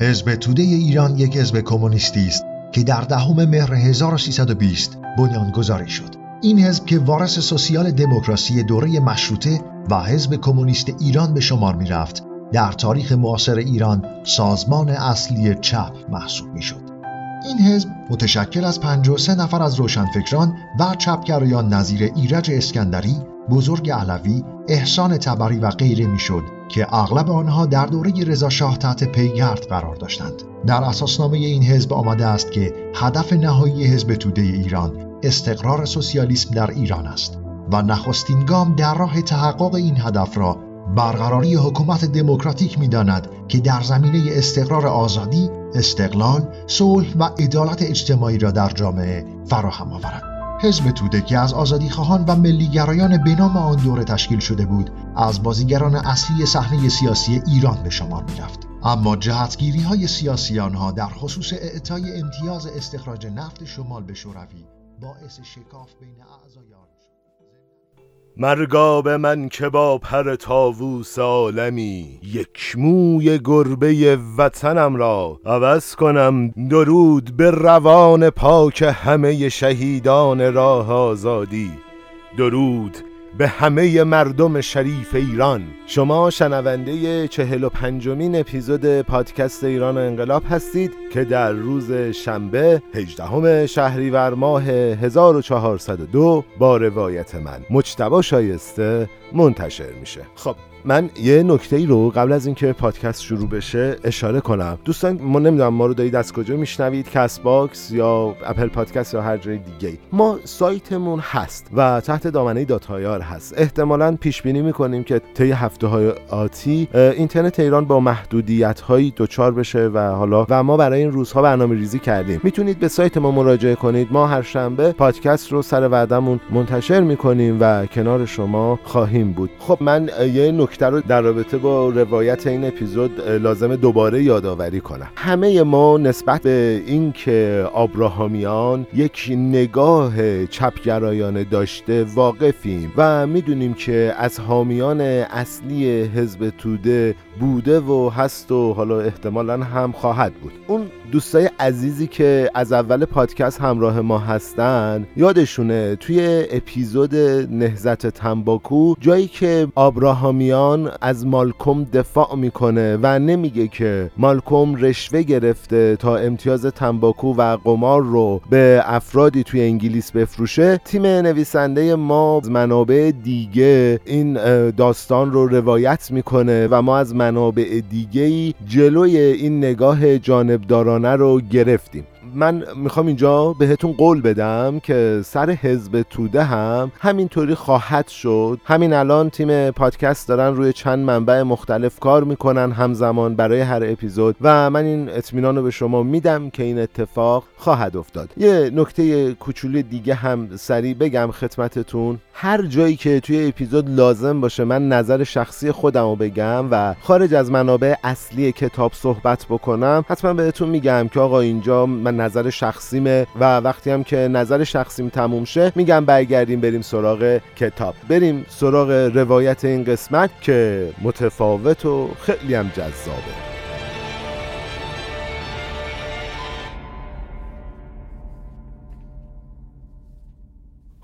حزب توده ایران یک حزب کمونیستی است که در دهم مهر 1320 بنیانگذاری شد. این حزب که وارث سوسیال دموکراسی دوره مشروطه و حزب کمونیست ایران به شمار می رفت در تاریخ معاصر ایران سازمان اصلی چپ محسوب می شد. این حزب متشکل از 53 نفر از روشنفکران و چپگرایان نظیر ایرج اسکندری، بزرگ علوی، احسان تبری و غیره می‌شد که اغلب آنها در دوره رضاشاه تحت پیگرد قرار داشتند. در اساسنامه این حزب آمده است که هدف نهایی حزب توده ایران استقرار سوسیالیسم در ایران است و نخستین گام در راه تحقق این هدف را برقراری حکومت دموکراتیک می‌داند که در زمینه استقرار آزادی، استقلال، صلح و عدالت اجتماعی را در جامعه فراهم آورد. حزب توده که از آزادی خواهان و ملیگرایان به نام آن دوره تشکیل شده بود از بازیگران اصلی صحنه سیاسی ایران به شمار می رفت. اما جهتگیری های سیاسی آنها در خصوص اعطای امتیاز استخراج نفت شمال به شوروی باعث شکاف بین اعضای مرگا به من که با پر تاووس عالمی یک موی گربه وطنم را عوض کنم. درود به روان پاک همه شهیدان راه آزادی. درود به همه مردم شریف ایران. شما شنونده چهل و پنجمین اپیزود پادکست ایران و انقلاب هستید که در روز شنبه 18 شهریور ماه 1402 با روایت من مجتبی شایسته منتشر میشه. خب من یه نکته ای رو قبل از اینکه پادکست شروع بشه اشاره کنم. دوستان ما نمی‌دونم ما رو دارید از کجا میشنوید Castbox یا Apple Podcast یا هر جای دیگه ما سایتمون هست و تحت دامنه dot IR هست. احتمالا پیش بینی می‌کنیم که طی هفته های آتی اینترنت ایران با محدودیت هایی دچار بشه و حالا و ما برای این روزها برنامه ریزی کردیم. می‌تونید به سایت ما مراجعه کنید. ما هر شنبه پادکست رو سر وعدمون منتشر می‌کنیم و کنار شما خواهیم بود. خب من یه نکته رو در رابطه با روایت این اپیزود لازم دوباره یادآوری کنم. همه ما نسبت به اینکه آبراهامیان یک نگاه چپگرایانه داشته واقفیم و می‌دونیم که از حامیان اصلی حزب توده بوده و هست و حالا احتمالا هم خواهد بود. اون دوستای عزیزی که از اول پادکست همراه ما هستن یادشونه توی اپیزود نهزت تنباکو جایی که آبراهامیان از مالکوم دفاع می‌کنه و نمیگه که مالکوم رشوه گرفته تا امتیاز تنباکو و قمار رو به افرادی توی انگلیس بفروشه. تیم نویسنده ما از منابع دیگه این داستان رو روایت می‌کنه و ما از منابع دیگه جلوی این نگاه جانبدارانه رو گرفتیم. من می‌خوام اینجا بهتون قول بدم که سر حزب توده هم همینطوری خواهد شد. همین الان تیم پادکست دارن روی چند منبع مختلف کار می‌کنن همزمان برای هر اپیزود و من این اطمینان رو به شما میدم که این اتفاق خواهد افتاد. یه نکته کوچولی دیگه هم سریع بگم خدمتتون. هر جایی که توی اپیزود لازم باشه من نظر شخصی خودم رو بگم و خارج از منابع اصلی کتاب صحبت بکنم حتما بهتون میگم که آقا اینجا من نظر شخصیمه و وقتی هم که نظر شخصیم تموم شه میگم برگردیم بریم سراغ کتاب. بریم سراغ روایت این قسمت که متفاوت و خیلی هم جذابه.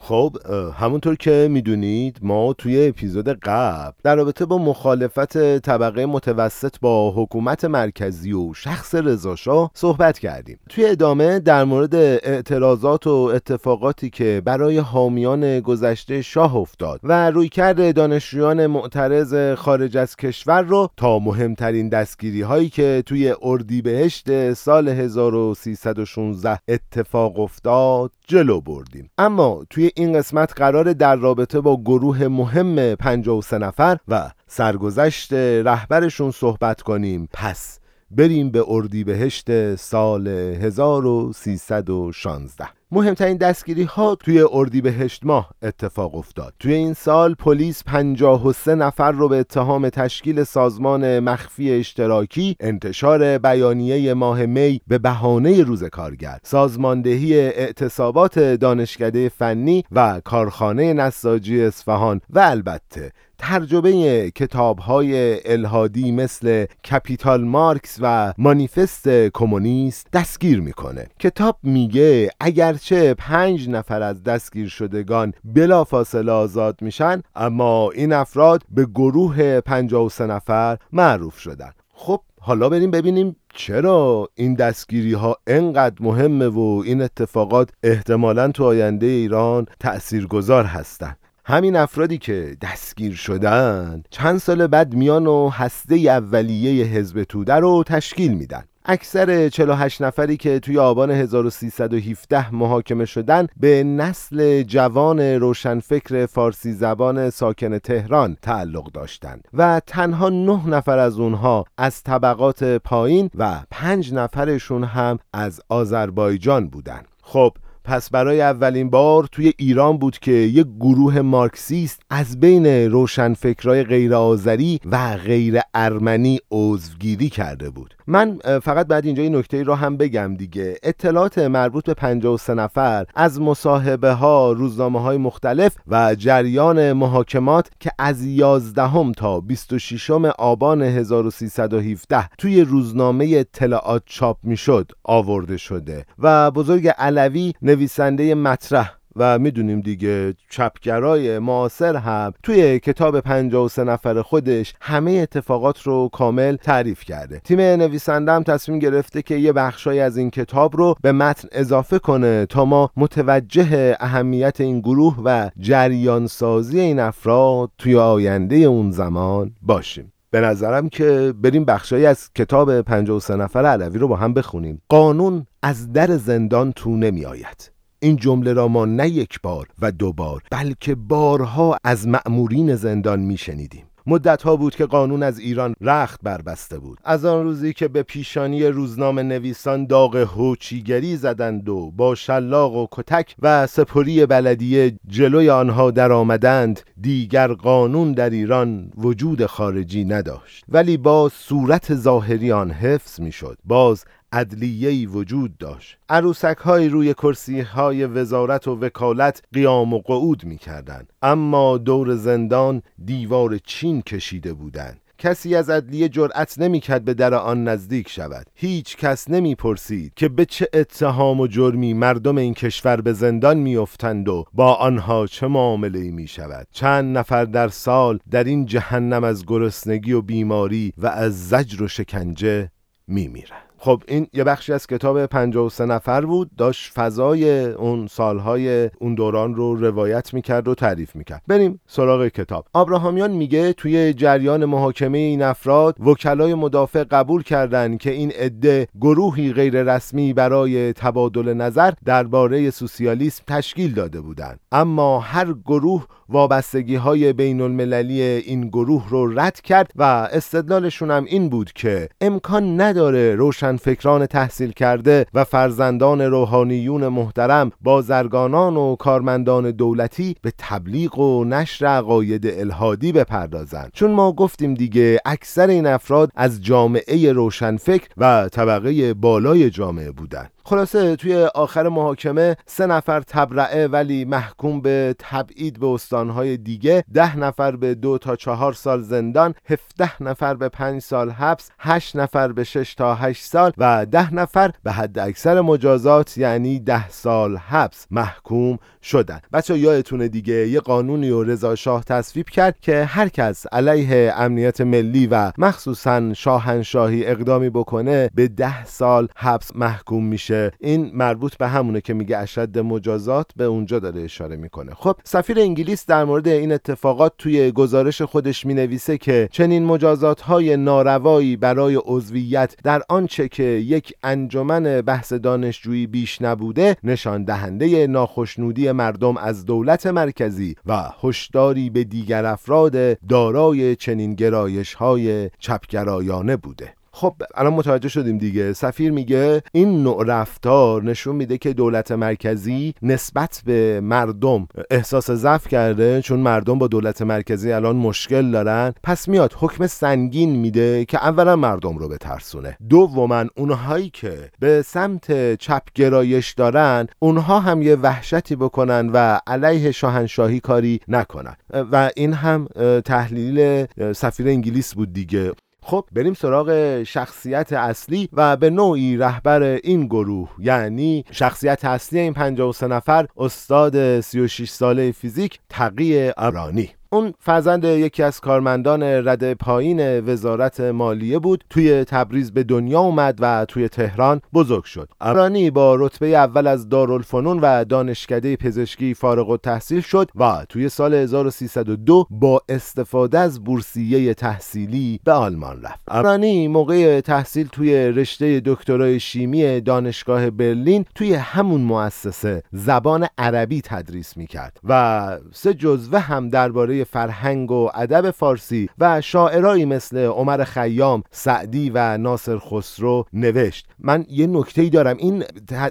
خب همونطور که می‌دونید ما توی اپیزود قبل در رابطه با مخالفت طبقه متوسط با حکومت مرکزی و شخص رضاشاه صحبت کردیم. توی ادامه در مورد اعتراضات و اتفاقاتی که برای حامیان گذشته شاه افتاد و رویکرد دانشجویان معترض خارج از کشور رو تا مهمترین دستگیری هایی که توی اردیبهشت سال 1316 اتفاق افتاد جلو بردیم. اما توی این قسمت قرار در رابطه با گروه مهم 53 نفر و سرگذشت رهبرشون صحبت کنیم. پس بریم به اردیبهشت سال 1316 مهمترین دستگیری ها توی اردیبهشت ماه اتفاق افتاد. توی این سال پلیس 53 نفر رو به اتهام تشکیل سازمان مخفی اشتراکی انتشار بیانیه ماه می به بهانه روز کارگر سازماندهی اعتصابات دانشکده فنی و کارخانه نساجی اصفهان و البته ترجمه کتاب های الهادی مثل کپیتال مارکس و مانیفست کمونیست دستگیر می‌کنه. کتاب میگه اگرچه پنج نفر از دستگیر شدگان بلافاصله آزاد میشن اما این افراد به گروه 53 نفر معروف شدن. خب حالا بریم ببینیم چرا این دستگیری ها انقدر مهمه و این اتفاقات احتمالا تو آینده ایران تأثیرگذار هستند همین افرادی که دستگیر شدن چند سال بعد میان و هسته اولیه حزب توده رو تشکیل میدن اکثر 48 نفری که توی آبان 1317 محاکمه شدن به نسل جوان روشنفکر فارسی زبان ساکن تهران تعلق داشتند و تنها نه نفر از اونها از طبقات پایین و پنج نفرشون هم از آذربایجان بودند. خب پس برای اولین بار توی ایران بود که یک گروه مارکسیست از بین روشنفکرای غیر آذری و غیر ارمنی عضوگیری کرده بود. من فقط بعد اینجا این نکته رو هم بگم دیگه. اطلاعات مربوط به 53 نفر از مصاحبه ها روزنامه های مختلف و جریان محاکمات که از 11 تا 26 آبان 1317 توی روزنامه اطلاعات چاپ می‌شد آورده شده. و بزرگ علوی نویسنده مطرح و می‌دونیم دیگه چپگرای معاصر هم توی کتاب 53 نفر خودش همه اتفاقات رو کامل تعریف کرده. تیم نویسنده هم تصمیم گرفته که یه بخشای از این کتاب رو به متن اضافه کنه تا ما متوجه اهمیت این گروه و جریان سازی این افراد توی آینده اون زمان باشیم. به نظرم که بریم بخشایی از کتاب 53 نفر علوی رو با هم بخونیم. قانون از در زندان تو نمی آید این جمله را ما نه یک بار و دو بار بلکه بارها از مأمورین زندان میشنیدیم. مدت ها بود که قانون از ایران رخت بربسته بود. از آن روزی که به پیشانی روزنامه نویسان داغ هوچیگری زدند و با شلاق و کتک و سپری بلدیه جلوی آنها درآمدند دیگر قانون در ایران وجود خارجی نداشت. ولی با صورت ظاهری آن حفظ می‌شد. باز عدلیهی وجود داشت. عروسک های روی کرسی های وزارت و وکالت قیام و قعود می کردن. اما دور زندان دیوار چین کشیده بودند. کسی از عدلیه جرأت نمی‌کرد به در آن نزدیک شود. هیچ کس نمی‌پرسید که به چه اتهام و جرمی مردم این کشور به زندان میافتند و با آنها چه معامله می شود چند نفر در سال در این جهنم از گرسنگی و بیماری و از زجر و شکنجه میمیرند. خب این یه بخشی از کتاب 53 نفر بود. داشت فضای اون سالهای اون دوران رو روایت می‌کرد و تعریف می‌کرد. بریم سراغ کتاب. آبراهامیان میگه توی جریان محاکمه این افراد وکلای مدافع قبول کردند که این عده گروهی غیر رسمی برای تبادل نظر درباره سوسیالیسم تشکیل داده بودند. اما هر گروه وابستگی های بین المللی این گروه رو رد کرد و استدلالشون هم این بود که امکان نداره روشنفکران تحصیل کرده و فرزندان روحانیون محترم بازرگانان و کارمندان دولتی به تبلیغ و نشر عقاید الهادی بپردازند. چون ما گفتیم دیگه اکثر این افراد از جامعه روشنفکر و طبقه بالای جامعه بودند. خلاصه توی آخر محاکمه سه نفر تبرعه ولی محکوم به تبعید به استانهای دیگه. ده نفر به دو تا چهار سال زندان هفته نفر به پنج سال حبس هشت نفر به شش تا هشت سال و ده نفر به حد اکثر مجازات یعنی ده سال حبس محکوم شدن. بچه یادتونه دیگه یه قانونی و رضا شاه تصویب کرد که هر کس علیه امنیت ملی و مخصوصا شاهنشاهی اقدامی بکنه به ده سال حبس محکوم میشه. این مربوط به همونه که میگه اشد مجازات به اونجا داره اشاره می‌کنه. خب سفیر انگلیس در مورد این اتفاقات توی گزارش خودش می‌نویسه که چنین مجازات های ناروایی برای عضویت در آنچه که یک انجمن بحث دانشجویی بیش نبوده نشان دهنده ناخشنودی مردم از دولت مرکزی و هشداری به دیگر افراد دارای چنین گرایش های چپگرایانه بوده. خب الان متوجه شدیم دیگه. سفیر میگه این نوع رفتار نشون میده که دولت مرکزی نسبت به مردم احساس ضعف کرده چون مردم با دولت مرکزی الان مشکل دارن. پس میاد حکم سنگین میده که اولا مردم رو بترسونه. دوما اونهایی که به سمت چپ گرایش دارن اونها هم یه وحشتی بکنن و علیه شاهنشاهی کاری نکنن. و این هم تحلیل سفیر انگلیس بود دیگه. خب بریم سراغ شخصیت اصلی و به نوعی رهبر این گروه یعنی شخصیت اصلی این 53 نفر استاد 36 ساله فیزیک تقی ارانی اون فرزند یکی از کارمندان رده پایین وزارت مالیه بود توی تبریز به دنیا اومد و توی تهران بزرگ شد. ارانی با رتبه اول از دارالفنون و دانشکده پزشکی فارغ و تحصیل شد و توی سال 1302 با استفاده از بورسیه تحصیلی به آلمان رفت. ارانی موقع تحصیل توی رشته دکترای شیمی دانشگاه برلین توی همون مؤسسه زبان عربی تدریس می‌کرد و سه جزوه هم درباره فرهنگ و ادب فارسی و شاعرایی مثل عمر خیام، سعدی و ناصر خسرو نوشت. من یه نکته دارم. این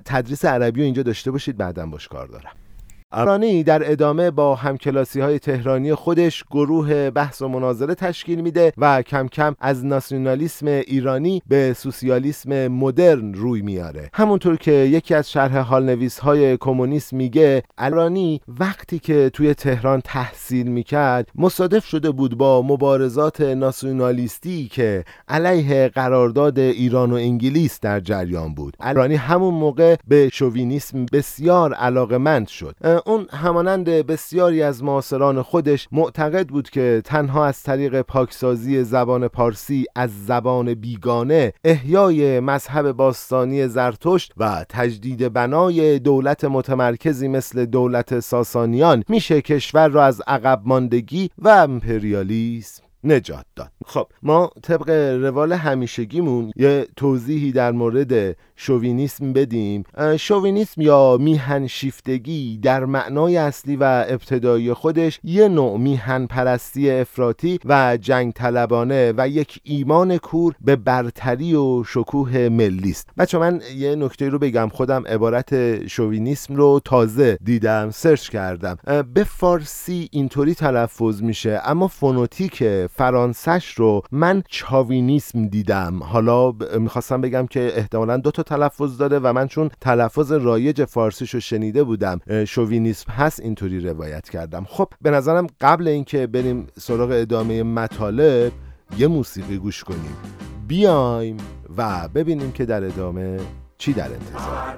تدریس عربی رو اینجا داشته باشید بعدا باش کار دارم. ارانی در ادامه با همکلاسی های تهرانی خودش گروه بحث و مناظره تشکیل میده و کم کم از ناسیونالیسم ایرانی به سوسیالیسم مدرن روی میاره همونطور که یکی از شرح حال نویس های کمونیست میگه ارانی وقتی که توی تهران تحصیل می‌کرد مصادف شده بود با مبارزات ناسیونالیستی که علیه قرارداد ایران و انگلیس در جریان بود. ارانی همون موقع به شوینیسم بسیار علاقمند شد. اون همانند بسیاری از معاصران خودش معتقد بود که تنها از طریق پاکسازی زبان پارسی از زبان بیگانه احیای مذهب باستانی زرتشت و تجدید بنای دولت متمرکزی مثل دولت ساسانیان میشه کشور را از عقب ماندگی و امپریالیسم. نجات داد. خب ما طبق روال همیشگیمون یه توضیحی در مورد شووینیسم بدیم. شووینیسم یا میهن شیفتگی در معنای اصلی و ابتدایی خودش یه نوع میهن پرستی افراطی و جنگ طلبانه و یک ایمان کور به برتری و شکوه ملی است. بچه‌ها من یه نکته رو بگم. خودم عبارت شووینیسم رو تازه دیدم search کردم. به فارسی اینطوری تلفظ میشه اما فونتیک فرانسش رو من چاوینیسم دیدم. حالا می‌خواستم بگم که احتمالا دو تا تلفظ داره و من چون تلفظ رایج فارسیشو شنیده بودم شووینیسم هست اینطوری روایت کردم. خب به نظرم قبل اینکه بریم سراغ ادامه مطالب یه موسیقی گوش کنیم. بیایم و ببینیم که در ادامه چی در انتظار.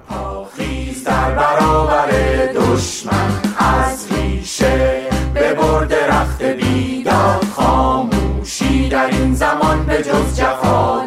در برابر دشمن از ریشه به برد رخت بیداد خاموشی در این زمان به جز جفا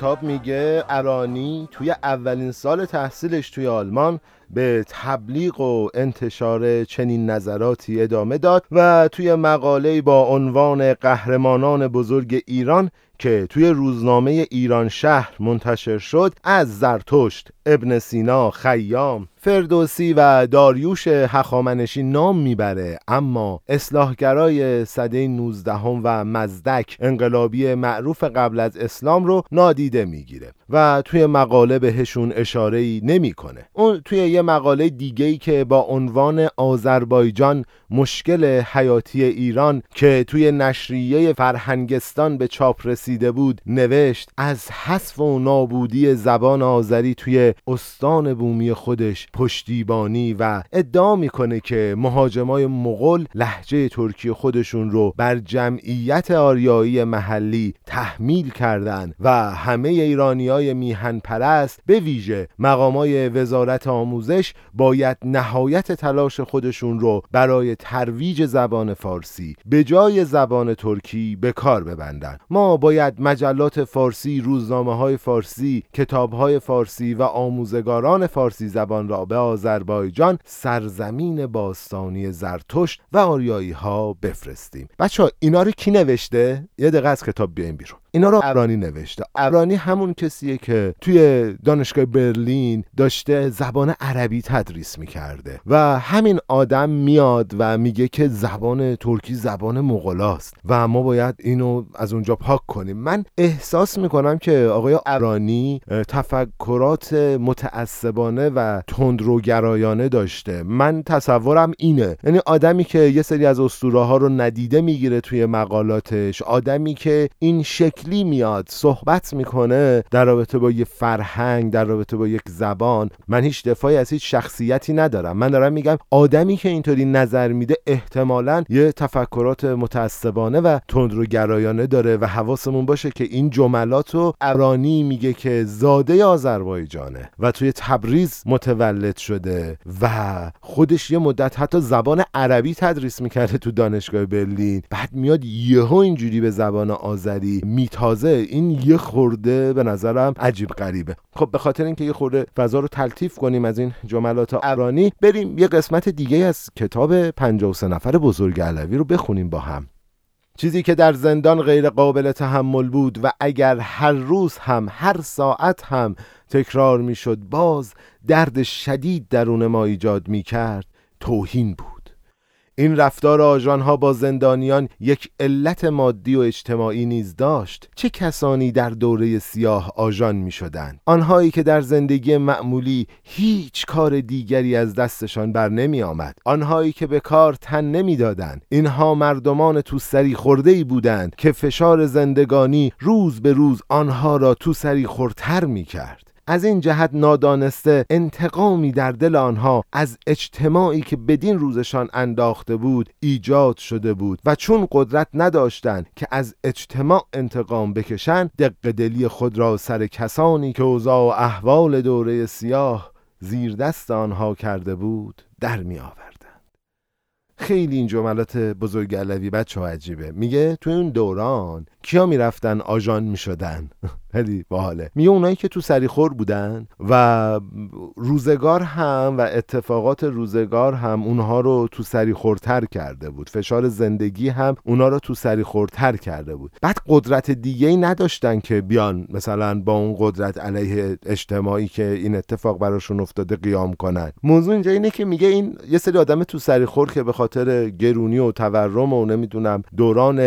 کتاب میگه ارانی توی اولین سال تحصیلش توی آلمان به تبلیغ و انتشار چنین نظراتی ادامه داد و توی مقاله با عنوان قهرمانان بزرگ ایران که توی روزنامه ایران شهر منتشر شد از زرتشت، ابن سینا، خیام، فردوسی و داریوش هخامنشی نام می‌بره. اما اصلاحگرای صده 19 و مزدک انقلابی معروف قبل از اسلام رو نادیده می‌گیره. و توی مقاله بهشون اشاره نمی‌کنه. اون توی یه مقاله دیگه ای که با عنوان آذربایجان مشکل حیاتی ایران که توی نشریه فرهنگستان به چاپ رسیده بود نوشت از حذف و نابودی زبان آذری توی استان بومی خودش پشتیبانی و ادعا می‌کنه که مهاجمای مغول لحجه ترکی خودشون رو بر جمعیت آریایی محلی تحمیل کردند و همه ایرانی میهن پرست به ویژه مقامای وزارت آموزش باید نهایت تلاش خودشون رو برای ترویج زبان فارسی به جای زبان ترکی به کار ببندن. ما باید مجلات فارسی روزنامه های فارسی کتاب های فارسی و آموزگاران فارسی زبان را به آذربایجان سرزمین باستانی زرتشت و آریایی ها بفرستیم. بچه ها اینا رو کی نوشته؟ یه دقیقه از کتاب بیاین بیرون. اینا رو ارانی نوشته. ارانی همون کسیه که توی دانشگاه برلین داشته زبان عربی تدریس می‌کرده و همین آدم میاد و میگه که زبان ترکی زبان مغلاست و ما باید اینو از اونجا پاک کنیم. من احساس می‌کنم که آقای ارانی تفکرات متعصبانه و تندروگرایانه داشته. من تصورم اینه. یعنی آدمی که یه سری از اسطوره ها رو ندیده می‌گیره توی مقالاتش آدمی که این شکل شکلی میاد صحبت می‌کنه در رابطه با یه فرهنگ در رابطه با یک زبان. من هیچ دفاعی از هیچ شخصیتی ندارم. من دارم میگم آدمی که اینطوری نظر میده احتمالا یه تفکرات متعصبانه و تندروگرایانه داره و حواسمون باشه که این جملات رو ارانی میگه که زاده آذربایجانه و توی تبریز متولد شده و خودش یه مدت حتی زبان عربی تدریس می‌کرده تو دانشگاه برلین. بعد میاد یهو اینجوری به زبان آذری می تازه این یه خورده به نظرم عجیب غریبه. خب به خاطر اینکه یه خورده فضا رو تلطیف کنیم از این جملات ارانی بریم یه قسمت دیگه از کتاب 53 نفر بزرگ علوی رو بخونیم با هم. چیزی که در زندان غیر قابل تحمل بود و اگر هر روز هم هر ساعت هم تکرار می‌شد باز درد شدید درون ما ایجاد می کرد توهین بود. این رفتار آژانها با زندانیان یک علت مادی و اجتماعی نیز داشت. چه کسانی در دوره سیاه آژان می شدند آنهایی که در زندگی معمولی هیچ کار دیگری از دستشان بر نمی آمد آنهایی که به کار تن نمی دادن. اینها مردمان تو سری خورده ای بودند که فشار زندگانی روز به روز آنها را تو سری خورتر می کرد از این جهت نادانسته انتقامی در دل آنها از اجتماعی که بدین روزشان انداخته بود ایجاد شده بود و چون قدرت نداشتند که از اجتماع انتقام بکشند دق دلی خود را سر کسانی که اوضاع و احوال دوره سیاه زیر دست آنها کرده بود در می آورد. خیلی این جملات بزرگ علوی بچه ها عجیبه. میگه تو اون دوران کیا می‌رفتن؟ آژان می‌شدن. خیلی باحاله. میگه اونایی که تو سریخور بودن و روزگار هم و اتفاقات روزگار هم اونها رو تو سریخورتر کرده بود. فشار زندگی هم اونها رو تو سریخورتر کرده بود. بعد قدرت دیگه ای نداشتن که بیان مثلا با اون قدرت علیه اجتماعی که این اتفاق براشون افتاده قیام کنن. موضوع اینجا اینه که میگه این یه سری آدم تو سریخور که به خاطر گرونی و تورم و نمی‌دونم دوران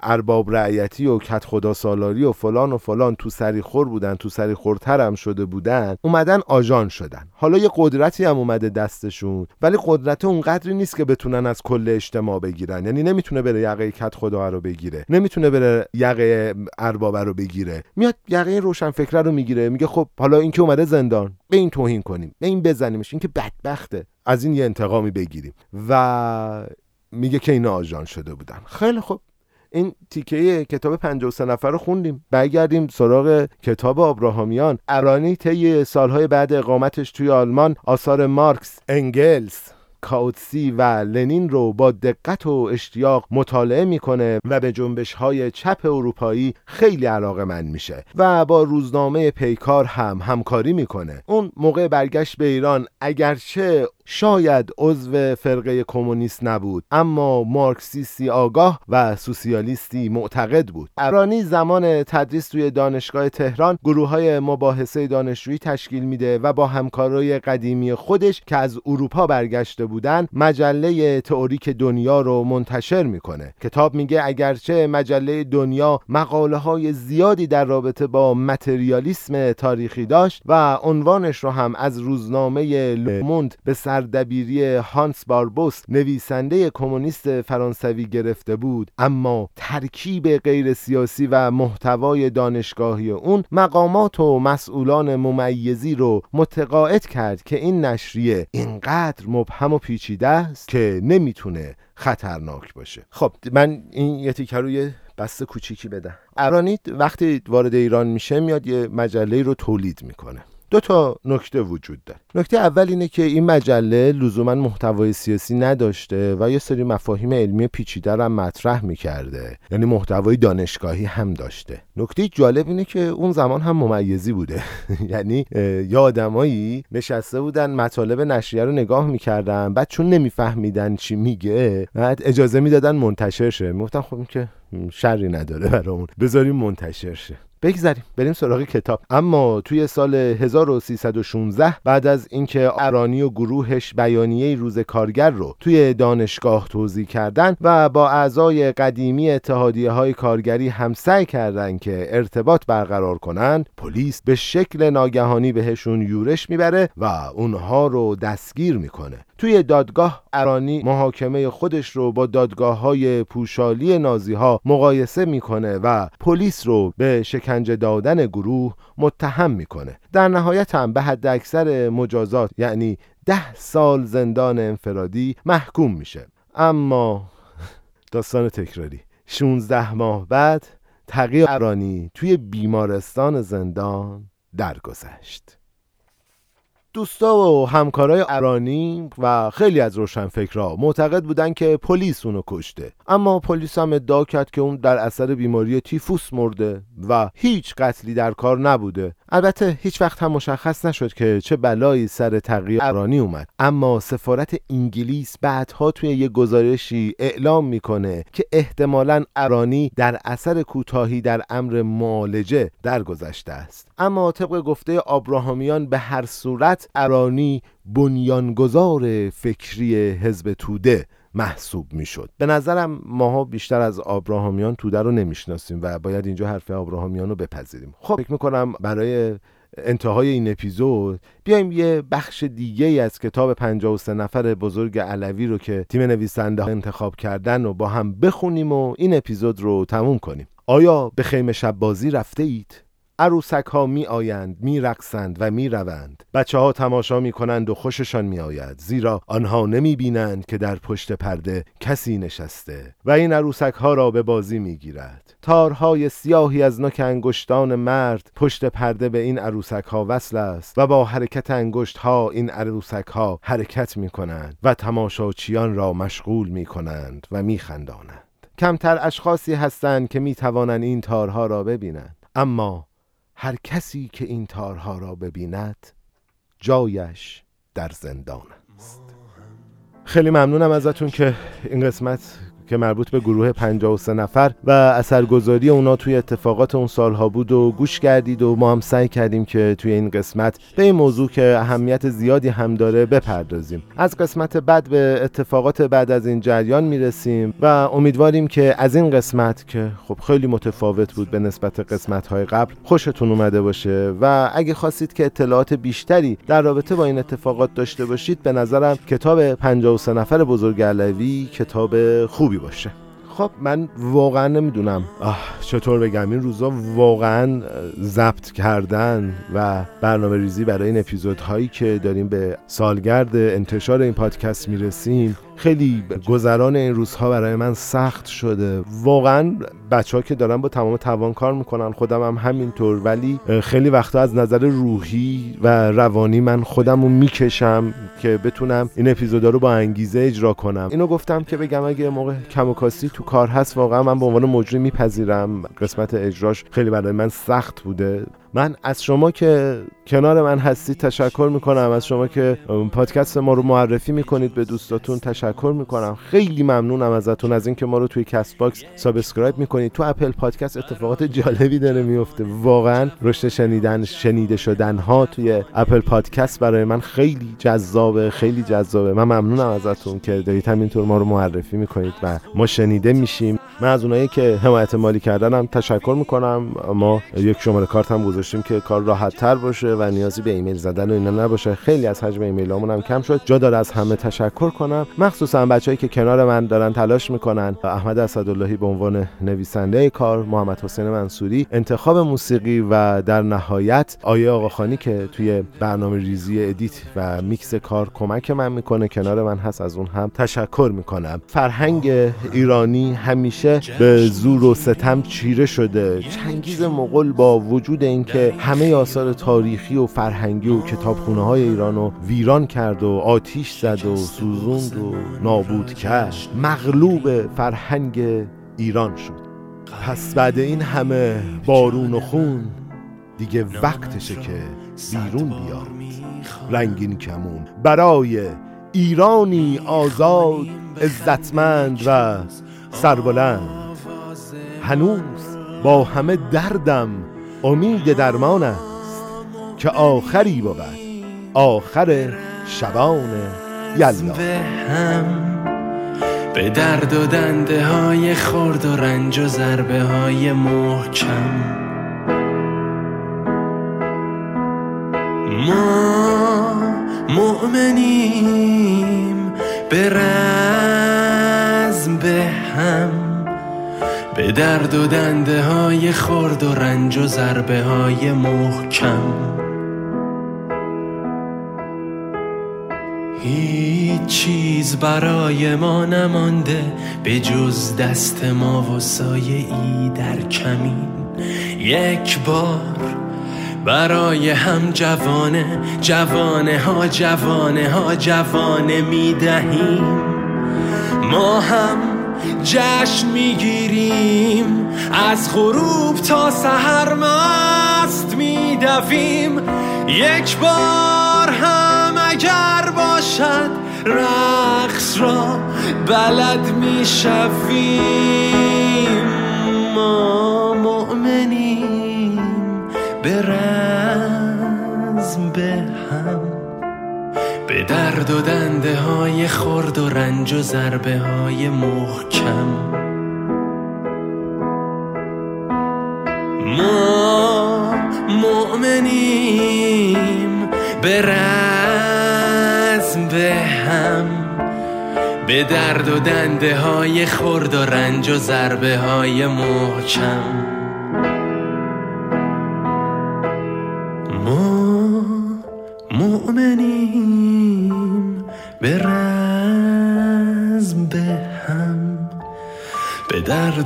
ارباب رعیتی و کت خدا سالاری و فلان و فلان تو سری خور بودن تو سری خورتر هم شده بودن اومدن آژان شدن. حالا یه قدرتی هم اومده دستشون ولی قدرت اونقدری نیست که بتونن از کل اجتماع بگیرن. یعنی نمی‌تونه بره یقه کت خدا رو بگیره نمی‌تونه بره یقه ارباب رو بگیره. میاد یقه روشن فکره رو می‌گیره میگه خب حالا اینکه اومده زندان به این توهین کنیم به این بزنیمش. این که بدبخته. از این یه انتقامی بگیریم. و میگه که اینا آژان شده بودن. خیلی خوب. این تیکه کتاب 53 نفر رو خوندیم. برگردیم سراغ کتاب ابراهامیان. ارانی طی سالهای بعد اقامتش توی آلمان آثار مارکس انگلز کاوتسی و لنین رو با دقت و اشتیاق مطالعه می‌کنه و به جنبش های چپ اروپایی خیلی علاقه من میشه و با روزنامه پیکار هم همکاری می‌کنه. اون موقع برگشت به ایران اگرچه شاید عضو فرقه کمونیست نبود اما مارکسیستی آگاه و سوسیالیستی معتقد بود. ارانی زمان تدریس توی دانشگاه تهران گروه های مباحثه دانشجویی تشکیل میده و با همکارای قدیمی خودش که از اروپا برگشته بودن مجله تئوریک دنیا رو منتشر می‌کنه. کتاب میگه اگرچه مجله دنیا مقاله های زیادی در رابطه با متریالیسم تاریخی داشت و عنوانش رو هم از روزنامه لوموند به سر سردبیری هانس باربوس نویسنده کمونیست فرانسوی گرفته بود اما ترکیب غیر سیاسی و محتوای دانشگاهی اون مقامات و مسئولان ممیزی رو متقاعد کرد که این نشریه اینقدر مبهم و پیچیده است که نمی‌تونه خطرناک باشه. خب من این یه تیکه روی بسته کوچیکی بدم. ارانیت وقتی وارد ایران میشه میاد یه مجله رو تولید می‌کنه. دو تا نکته وجود داره. نکته اول اینه که این مجله لزوما محتوای سیاسی نداشته و یه سری مفاهیم علمی پیچیده رو مطرح می‌کرده. یعنی محتوای دانشگاهی هم داشته. نکته جالب اینه که اون زمان هم ممیزی بوده. یعنی یه آدمایی نشسته بودن مطالب نشریه رو نگاه می‌کردن بعد چون نمیفهمیدن چی میگه بعد اجازه می‌دادن منتشر شه. می‌گفتن خب که شری نداره برامون. بذاریم منتشر شه. بگذاریم بریم سراغ کتاب. اما توی سال 1316 بعد از اینکه ارانی و گروهش بیانیه روز کارگر رو توی دانشگاه توضیح کردن و با اعضای قدیمی اتحادیه های کارگری هم سعی کردن که ارتباط برقرار کنن پلیس به شکل ناگهانی بهشون یورش می‌بره و اونها رو دستگیر می‌کنه. توی دادگاه ارانی محاکمه خودش رو با دادگاه های پوشالی نازی ها مقایسه می‌کنه و پلیس رو به شکنجه دادن گروه متهم می‌کنه. در نهایت هم به حد اکثر مجازات یعنی ده سال زندان انفرادی محکوم میشه. اما داستان تکراری. 16 ماه بعد تقی ارانی توی بیمارستان زندان درگذشت. دوستا و همکارای ارانی و خیلی از روشنفکرها معتقد بودن که پلیس اونو کشته. اما پلیس هم ادعا کرد که اون در اثر بیماری تیفوس مرده و هیچ قتلی در کار نبوده. البته هیچ وقت هم مشخص نشد که چه بلایی سر تغییر ارانی اومد. اما سفارت انگلیس بعدها توی یه گزارشی اعلام می‌کنه که احتمالا ارانی در اثر کوتاهی در امر معالجه درگذشته است. اما طبق گفته آبراهامیان به هر صورت ارانی بنیانگذار فکری حزب توده محسوب می‌شد. به نظرم ماها بیشتر از آبراهامیان توده رو نمی‌شناسیم و باید اینجا حرف آبراهامیان رو بپذیریم. خب فکر می‌کنم برای انتهای این اپیزود بیایم یه بخش دیگه از کتاب 53 نفر بزرگ علوی رو که تیم نویسنده ها انتخاب کردن و با هم بخونیم و این اپیزود رو تموم کنیم. آیا به خیمه شب بازی رفته اید؟ عروسک ها می آیند می رقصند و می روند بچه ها تماشا می کنند و خوششان می آید زیرا آنها نمی بینند که در پشت پرده کسی نشسته و این عروسک ها را به بازی می گیرد تارهای سیاهی از نوک انگشتان مرد پشت پرده به این عروسک ها وصل است و با حرکت انگشت ها این عروسک ها حرکت می کنند و تماشاچیان را مشغول می کنند و می خندانند کمتر اشخاصی هستند که می توانند این تارها را ببینند. اما هر کسی که این تارها را ببیند جایش در زندان است. خیلی ممنونم ازتون که این قسمت که مربوط به گروه 53 نفر و اثرگذاری اونا توی اتفاقات اون سالها بود و گوش کردید و ما هم سعی کردیم که توی این قسمت به این موضوع که اهمیت زیادی هم داره بپردازیم. از قسمت بعد به اتفاقات بعد از این جریان می‌رسیم و امیدواریم که از این قسمت که خب خیلی متفاوت بود به نسبت قسمت های قبل خوشتون اومده باشه و اگه خواستید که اطلاعات بیشتری در رابطه با این اتفاقات داشته باشید به نظرم کتاب 53 نفر بزرگ علوی کتاب خوبی باشه. خب من واقعا نمی‌دونم. چطور بگم؟ این روزا واقعا ضبط کردن و برنامه ریزی برای این اپیزودهایی که داریم به سالگرد انتشار این پادکست می‌رسیم خیلی گذران این روزها برای من سخت شده. واقعا بچه ها که دارن با تمام توان کار می‌کنن خودم هم همینطور. ولی خیلی وقتا از نظر روحی و روانی من خودم رو می‌کشم که بتونم این اپیزودا رو با انگیزه اجرا کنم. اینو گفتم که بگم اگه موقع کم و کاستی تو کار هست واقعا من به عنوان مجری میپذیرم. قسمت اجراش خیلی برای من سخت بوده. من از شما که کنار من هستید تشکر می‌کنم. از شما که پادکست ما رو معرفی می‌کنید به دوستاتون تشکر می‌کنم. خیلی ممنونم ازتون از اینکه ما رو توی Castbox subscribe می‌کنید. تو Apple Podcast اتفاقات جالبی داره میفته واقعا رشد شنیدن شنیده شدن ها توی Apple Podcast برای من خیلی جذابه خیلی جذابه. من ممنونم ازتون که دارید همینطور ما رو معرفی می‌کنید و ما شنیده میشیم. من از اونایی که حمایت مالی کردنم تشکر می‌کنم. ما یک شماره کارت هم گذاشتیم که کار راحت تر باشه و نیازی به ایمیل زدن و اینا نباشه. خیلی از حجم ایمیلامون هم کم شد. جا داره از همه تشکر کنم. مخصوصا بچههایی که کنار من دارن تلاش می‌کنن. احمد اسداللهی به عنوان نویسنده کار محمد حسین منصوری انتخاب موسیقی و در نهایت آیه آقاخانی که توی برنامه ریزی edit و میکس کار کمک من می‌کنه. کنار من هست از اون هم تشکر می‌کنم. فرهنگ ایرانی همیشه به زور و ستم چیره شده. چنگیز مغول با وجود این که همه آثار تاریخی و فرهنگی و کتابخونه های ایران رو ویران کرد و آتیش زد و سوزوند و نابود کرد. مغلوب فرهنگ ایران شد. پس بعد این همه بارون و خون دیگه وقتشه که بیرون بیاد. رنگین کمون. برای ایرانی آزاد عزتمند و سربلند. هنوز با همه دردم امید درمان است که آخری بود. آخر شبان یلا به درد و دنده های خورد و رنج و ضربه های محکم. ما مؤمنیم به رزم به هم. به درد و دنده های خورد و رنج و ضربه های محکم. هیچ چیز برای ما نمانده به جز دست ما و سایه ای در کمین. یک بار برای هم جوانه جوانه ها جوانه ها جوانه می دهیم. ما هم جشن می‌گیریم. از غروب تا سحر مست میدویم. یک بار هم اگر باشد رقص را بلد می‌شویم. ما مؤمنیم. به رزم به هم به درد و دنده های خرد و رنج و ضربه های محکم. ما مؤمنیم به رزم به هم به درد و دنده های خرد و رنج و ضربه های محکم.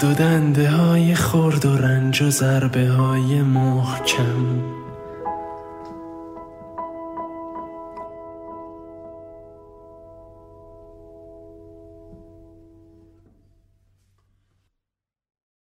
به درد و دنده های خرد و رنج و ضربه های محکم.